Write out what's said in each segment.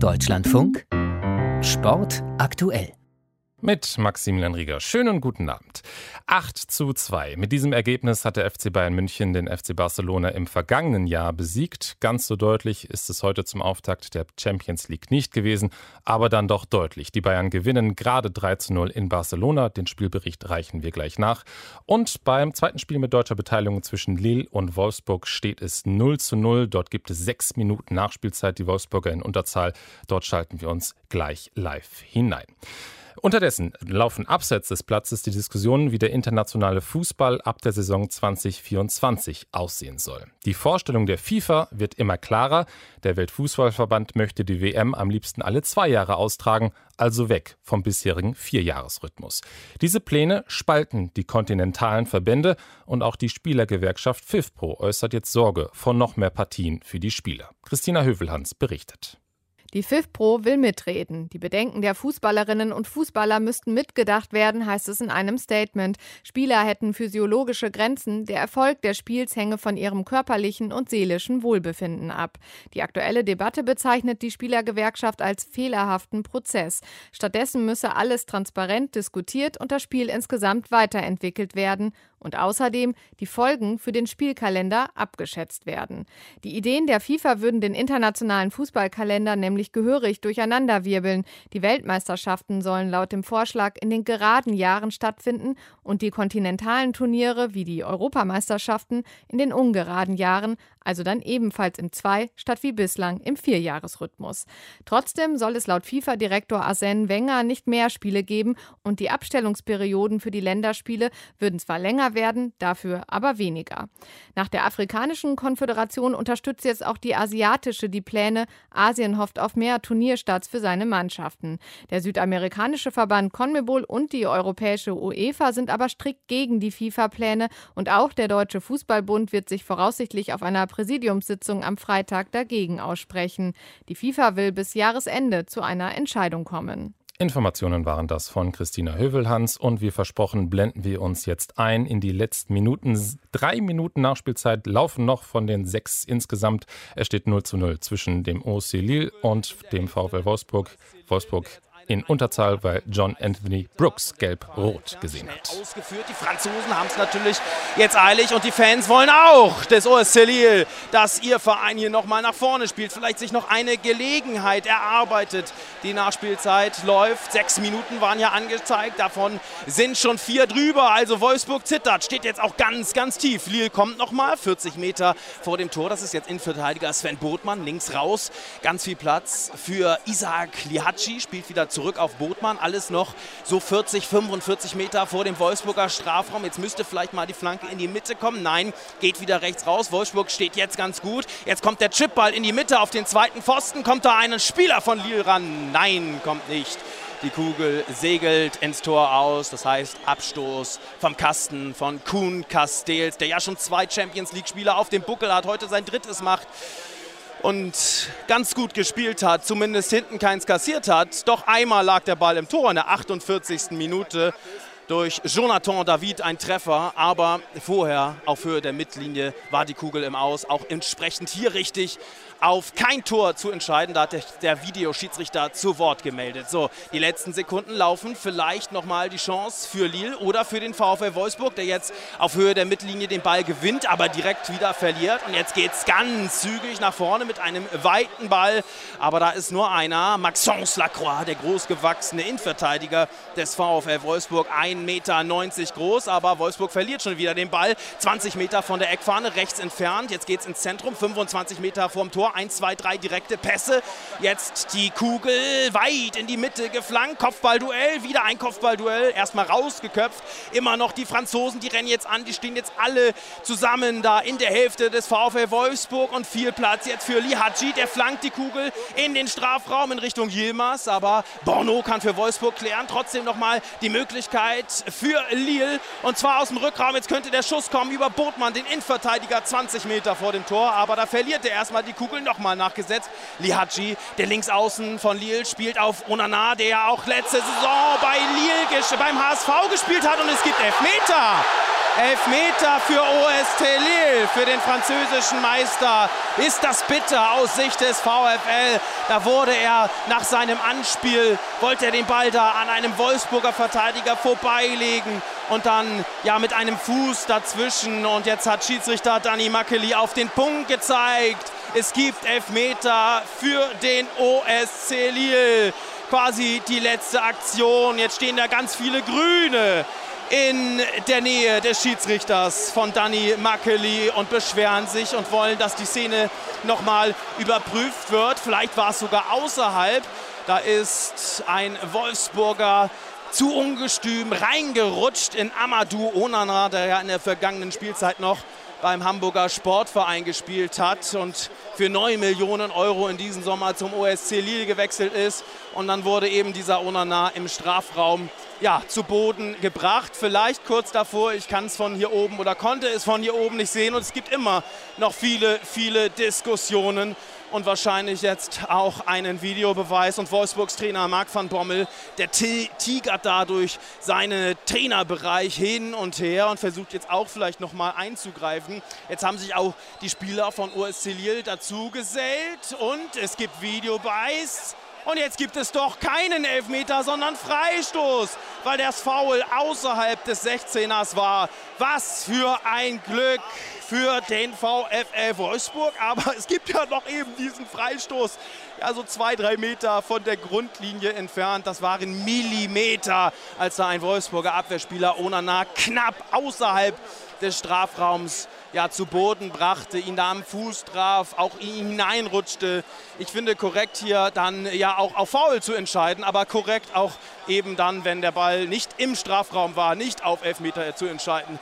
Deutschlandfunk. Sport aktuell mit Maximilian Rieger. Schönen guten Abend. 8 zu 2. Mit diesem Ergebnis hat der FC Bayern München den FC Barcelona im vergangenen Jahr besiegt. Ganz so deutlich ist es heute zum Auftakt der Champions League nicht gewesen, aber dann doch deutlich. Die Bayern gewinnen gerade 3 zu 0 in Barcelona. Den Spielbericht reichen wir gleich nach. Und beim zweiten Spiel mit deutscher Beteiligung zwischen Lille und Wolfsburg steht es 0 zu 0. Dort gibt es sechs Minuten Nachspielzeit. Die Wolfsburger in Unterzahl. Dort schalten wir uns gleich live hinein. Unterdessen laufen abseits des Platzes die Diskussionen, wie der internationale Fußball ab der Saison 2024 aussehen soll. Die Vorstellung der FIFA wird immer klarer. Der Weltfußballverband möchte die WM am liebsten alle zwei Jahre austragen, also weg vom bisherigen Vierjahresrhythmus. Diese Pläne spalten die kontinentalen Verbände und auch die Spielergewerkschaft FIFPro äußert jetzt Sorge vor noch mehr Partien für die Spieler. Christina Hövelhans berichtet. Die FIFPro will mitreden. Die Bedenken der Fußballerinnen und Fußballer müssten mitgedacht werden, heißt es in einem Statement. Spieler hätten physiologische Grenzen. Der Erfolg des Spiels hänge von ihrem körperlichen und seelischen Wohlbefinden ab. Die aktuelle Debatte bezeichnet die Spielergewerkschaft als fehlerhaften Prozess. Stattdessen müsse alles transparent diskutiert und das Spiel insgesamt weiterentwickelt werden und außerdem die Folgen für den Spielkalender abgeschätzt werden. Die Ideen der FIFA würden den internationalen Fußballkalender nämlich gehörig durcheinanderwirbeln. Die Weltmeisterschaften sollen laut dem Vorschlag in den geraden Jahren stattfinden und die kontinentalen Turniere wie die Europameisterschaften in den ungeraden Jahren, also dann ebenfalls im Zwei- statt wie bislang im Vierjahresrhythmus. Trotzdem soll es laut FIFA-Direktor Arsène Wenger nicht mehr Spiele geben und die Abstellungsperioden für die Länderspiele würden zwar länger werden, dafür aber weniger. Nach der afrikanischen Konföderation unterstützt jetzt auch die asiatische die Pläne. Asien hofft auf mehr Turnierstarts für seine Mannschaften. Der südamerikanische Verband CONMEBOL und die europäische UEFA sind aber strikt gegen die FIFA-Pläne und auch der Deutsche Fußballbund wird sich voraussichtlich auf einer Präsidiumssitzung am Freitag dagegen aussprechen. Die FIFA will bis Jahresende zu einer Entscheidung kommen. Informationen waren das von Christina Hövelhans und wie versprochen blenden wir uns jetzt ein in die letzten Minuten. Drei Minuten Nachspielzeit laufen noch von den sechs insgesamt. Es steht 0 zu 0 zwischen dem OC Lille und dem VfL Wolfsburg. Wolfsburg in Unterzahl, weil John Anthony Brooks gelb-rot gesehen hat. Ausgeführt. Die Franzosen haben es natürlich jetzt eilig und die Fans wollen auch des OSC Lille, dass ihr Verein hier nochmal nach vorne spielt, vielleicht sich noch eine Gelegenheit erarbeitet. Die Nachspielzeit läuft. Sechs Minuten waren ja angezeigt, davon sind schon vier drüber. Also Wolfsburg zittert, steht jetzt auch ganz, ganz tief. Lille kommt nochmal, 40 Meter vor dem Tor. Das ist jetzt Innenverteidiger Sven Botmann, links raus. Ganz viel Platz für Isaac Lihaci, spielt wieder zurück zurück auf Botmann. Alles noch so 40, 45 Meter vor dem Wolfsburger Strafraum. Jetzt müsste vielleicht mal die Flanke in die Mitte kommen. Nein, geht wieder rechts raus. Wolfsburg steht jetzt ganz gut. Jetzt kommt der Chipball in die Mitte auf den zweiten Pfosten. Kommt da ein Spieler von Lille ran? Nein, kommt nicht. Die Kugel segelt ins Tor aus. Das heißt Abstoß vom Kasten von Kuhn Castells, der ja schon zwei Champions League-Spieler auf dem Buckel hat, heute sein drittes macht und ganz gut gespielt hat, zumindest hinten keins kassiert hat. Doch einmal lag der Ball im Tor in der 48. Minute durch Jonathan David ein Treffer, aber vorher auf Höhe der Mittellinie war die Kugel im Aus, auch entsprechend hier richtig auf kein Tor zu entscheiden. Da hat der Videoschiedsrichter zu Wort gemeldet. So, die letzten Sekunden laufen. Vielleicht nochmal die Chance für Lille oder für den VfL Wolfsburg, der jetzt auf Höhe der Mittellinie den Ball gewinnt, aber direkt wieder verliert. Und jetzt geht es ganz zügig nach vorne mit einem weiten Ball. Aber da ist nur einer, Maxence Lacroix, der großgewachsene Innenverteidiger des VfL Wolfsburg. 1,90 Meter groß, aber Wolfsburg verliert schon wieder den Ball. 20 Meter von der Eckfahne rechts entfernt. Jetzt geht es ins Zentrum, 25 Meter vorm Tor. 1, 2, 3 direkte Pässe. Jetzt die Kugel weit in die Mitte geflankt. Kopfballduell, wieder ein Kopfballduell. Erstmal rausgeköpft. Immer noch die Franzosen, die rennen jetzt an. Die stehen jetzt alle zusammen da in der Hälfte des VfL Wolfsburg und viel Platz jetzt für Lihaci. Der flankt die Kugel in den Strafraum in Richtung Yilmaz. Aber Borno kann für Wolfsburg klären. Trotzdem nochmal die Möglichkeit für Lille. Und zwar aus dem Rückraum. Jetzt könnte der Schuss kommen über Botmann, den Innenverteidiger 20 Meter vor dem Tor. Aber da verliert er erstmal die Kugel nochmal nachgesetzt. Lihaci, der Linksaußen von Lille, spielt auf Onana, der ja auch letzte Saison bei Lille beim HSV gespielt hat und es gibt Elfmeter. Elfmeter für OST Lille, für den französischen Meister. Ist das bitter aus Sicht des VfL? Da wurde er nach seinem Anspiel, wollte er den Ball da an einem Wolfsburger Verteidiger vorbeilegen und dann ja mit einem Fuß dazwischen. Und jetzt hat Schiedsrichter Danny Makeli auf den Punkt gezeigt. Es gibt Elfmeter für den OSC Lille. Quasi die letzte Aktion. Jetzt stehen da ganz viele Grüne in der Nähe des Schiedsrichters von Danny Makeli und beschweren sich und wollen, dass die Szene nochmal überprüft wird. Vielleicht war es sogar außerhalb. Da ist ein Wolfsburger zu ungestüm reingerutscht in Amadou Onana, der ja in der vergangenen Spielzeit noch beim Hamburger Sportverein gespielt hat und für 9 Millionen Euro in diesem Sommer zum OSC Lille gewechselt ist. Und dann wurde eben dieser Onana im Strafraum ja, zu Boden gebracht. Vielleicht kurz davor, ich kann es von hier oben oder konnte es von hier oben nicht sehen. Und es gibt immer noch viele, viele Diskussionen und wahrscheinlich jetzt auch einen Videobeweis. Und Wolfsburgs Trainer Marc van Bommel, der tigert dadurch seinen Trainerbereich hin und her und versucht jetzt auch vielleicht nochmal einzugreifen. Jetzt haben sich auch die Spieler von USC Lille dazu gesellt und es gibt Videobeweis. Und jetzt gibt es doch keinen Elfmeter, sondern Freistoß, weil das Foul außerhalb des 16ers war. Was für ein Glück für den VfL Wolfsburg. Aber es gibt ja noch eben diesen Freistoß, ja so zwei, drei Meter von der Grundlinie entfernt. Das waren Millimeter, als da ein Wolfsburger Abwehrspieler Onana knapp außerhalb des Strafraums ja, zu Boden brachte, ihn da am Fuß traf, auch ihn hineinrutschte. Ich finde korrekt hier dann ja auch auf Foul zu entscheiden, aber korrekt auch eben dann, wenn der Ball nicht im Strafraum war, nicht auf Elfmeter zu entscheiden,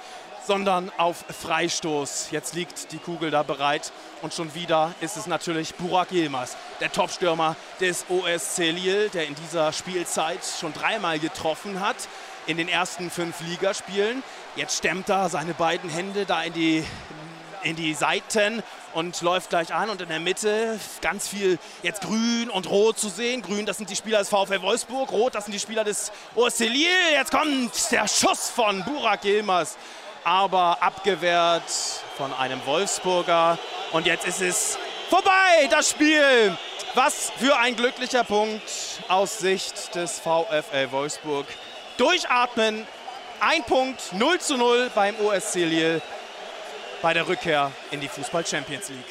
sondern auf Freistoß. Jetzt liegt die Kugel da bereit und schon wieder ist es natürlich Burak Yilmaz, der Topstürmer des OSC Lille, der in dieser Spielzeit schon dreimal getroffen hat in den ersten fünf Ligaspielen. Jetzt stemmt er seine beiden Hände da in die, in die Seiten und läuft gleich an. Und in der Mitte ganz viel jetzt grün und rot zu sehen. Grün, das sind die Spieler des VfL Wolfsburg. Rot, das sind die Spieler des OSC Lille. Jetzt kommt der Schuss von Burak Yilmaz. Aber abgewehrt von einem Wolfsburger. Und jetzt ist es vorbei, das Spiel. Was für ein glücklicher Punkt aus Sicht des VfL Wolfsburg durchatmen. Ein Punkt, 0 zu 0 beim OSC Lille bei der Rückkehr in die Fußball Champions League.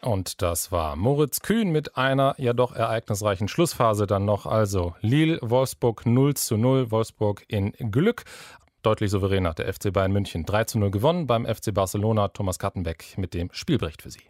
Und das war Moritz Kühn mit einer ja doch ereignisreichen Schlussphase dann noch. Also Lille, Wolfsburg 0 zu 0, Wolfsburg in Glück. Deutlich souverän nach der FC Bayern München 3 zu 0 gewonnen beim FC Barcelona. Thomas Kattenbeck mit dem Spielbericht für Sie.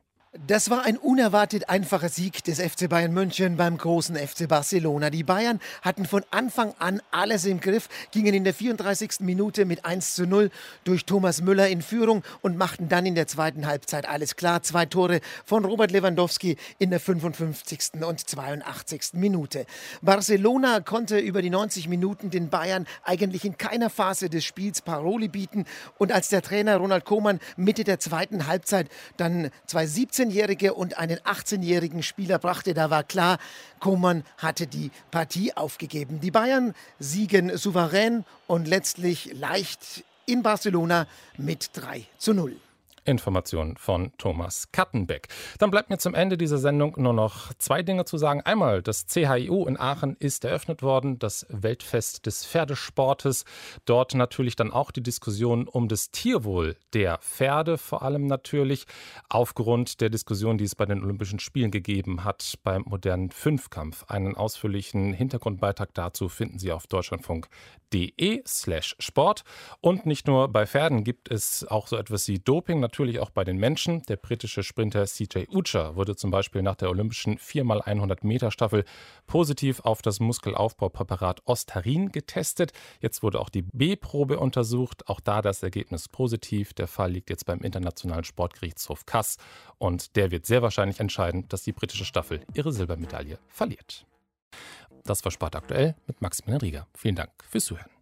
Das war ein unerwartet einfacher Sieg des FC Bayern München beim großen FC Barcelona. Die Bayern hatten von Anfang an alles im Griff, gingen in der 34. Minute mit 1 zu 0 durch Thomas Müller in Führung und machten dann in der zweiten Halbzeit alles klar. Zwei Tore von Robert Lewandowski in der 55. und 82. Minute. Barcelona konnte über die 90 Minuten den Bayern eigentlich in keiner Phase des Spiels Paroli bieten. Und als der Trainer Ronald Koeman Mitte der zweiten Halbzeit dann 2017 19-jährige und einen 18-jährigen Spieler brachte, da war klar, Koman hatte die Partie aufgegeben. Die Bayern siegen souverän und letztlich leicht in Barcelona mit 3 zu 0. Informationen von Thomas Kattenbeck. Dann bleibt mir zum Ende dieser Sendung nur noch zwei Dinge zu sagen. Einmal, das CHIU in Aachen ist eröffnet worden, das Weltfest des Pferdesportes. Dort natürlich dann auch die Diskussion um das Tierwohl der Pferde, vor allem natürlich aufgrund der Diskussion, die es bei den Olympischen Spielen gegeben hat beim modernen Fünfkampf. Einen ausführlichen Hintergrundbeitrag dazu finden Sie auf deutschlandfunk.de slash Sport. Und nicht nur bei Pferden gibt es auch so etwas wie Doping, natürlich natürlich auch bei den Menschen. Der britische Sprinter CJ Ucha wurde zum Beispiel nach der olympischen 4x100 Meter Staffel positiv auf das Muskelaufbaupräparat Ostarin getestet. Jetzt wurde auch die B-Probe untersucht. Auch da das Ergebnis positiv. Der Fall liegt jetzt beim Internationalen Sportgerichtshof Kass und der wird sehr wahrscheinlich entscheiden, dass die britische Staffel ihre Silbermedaille verliert. Das war Sport aktuell mit Maximilian Rieger. Vielen Dank fürs Zuhören.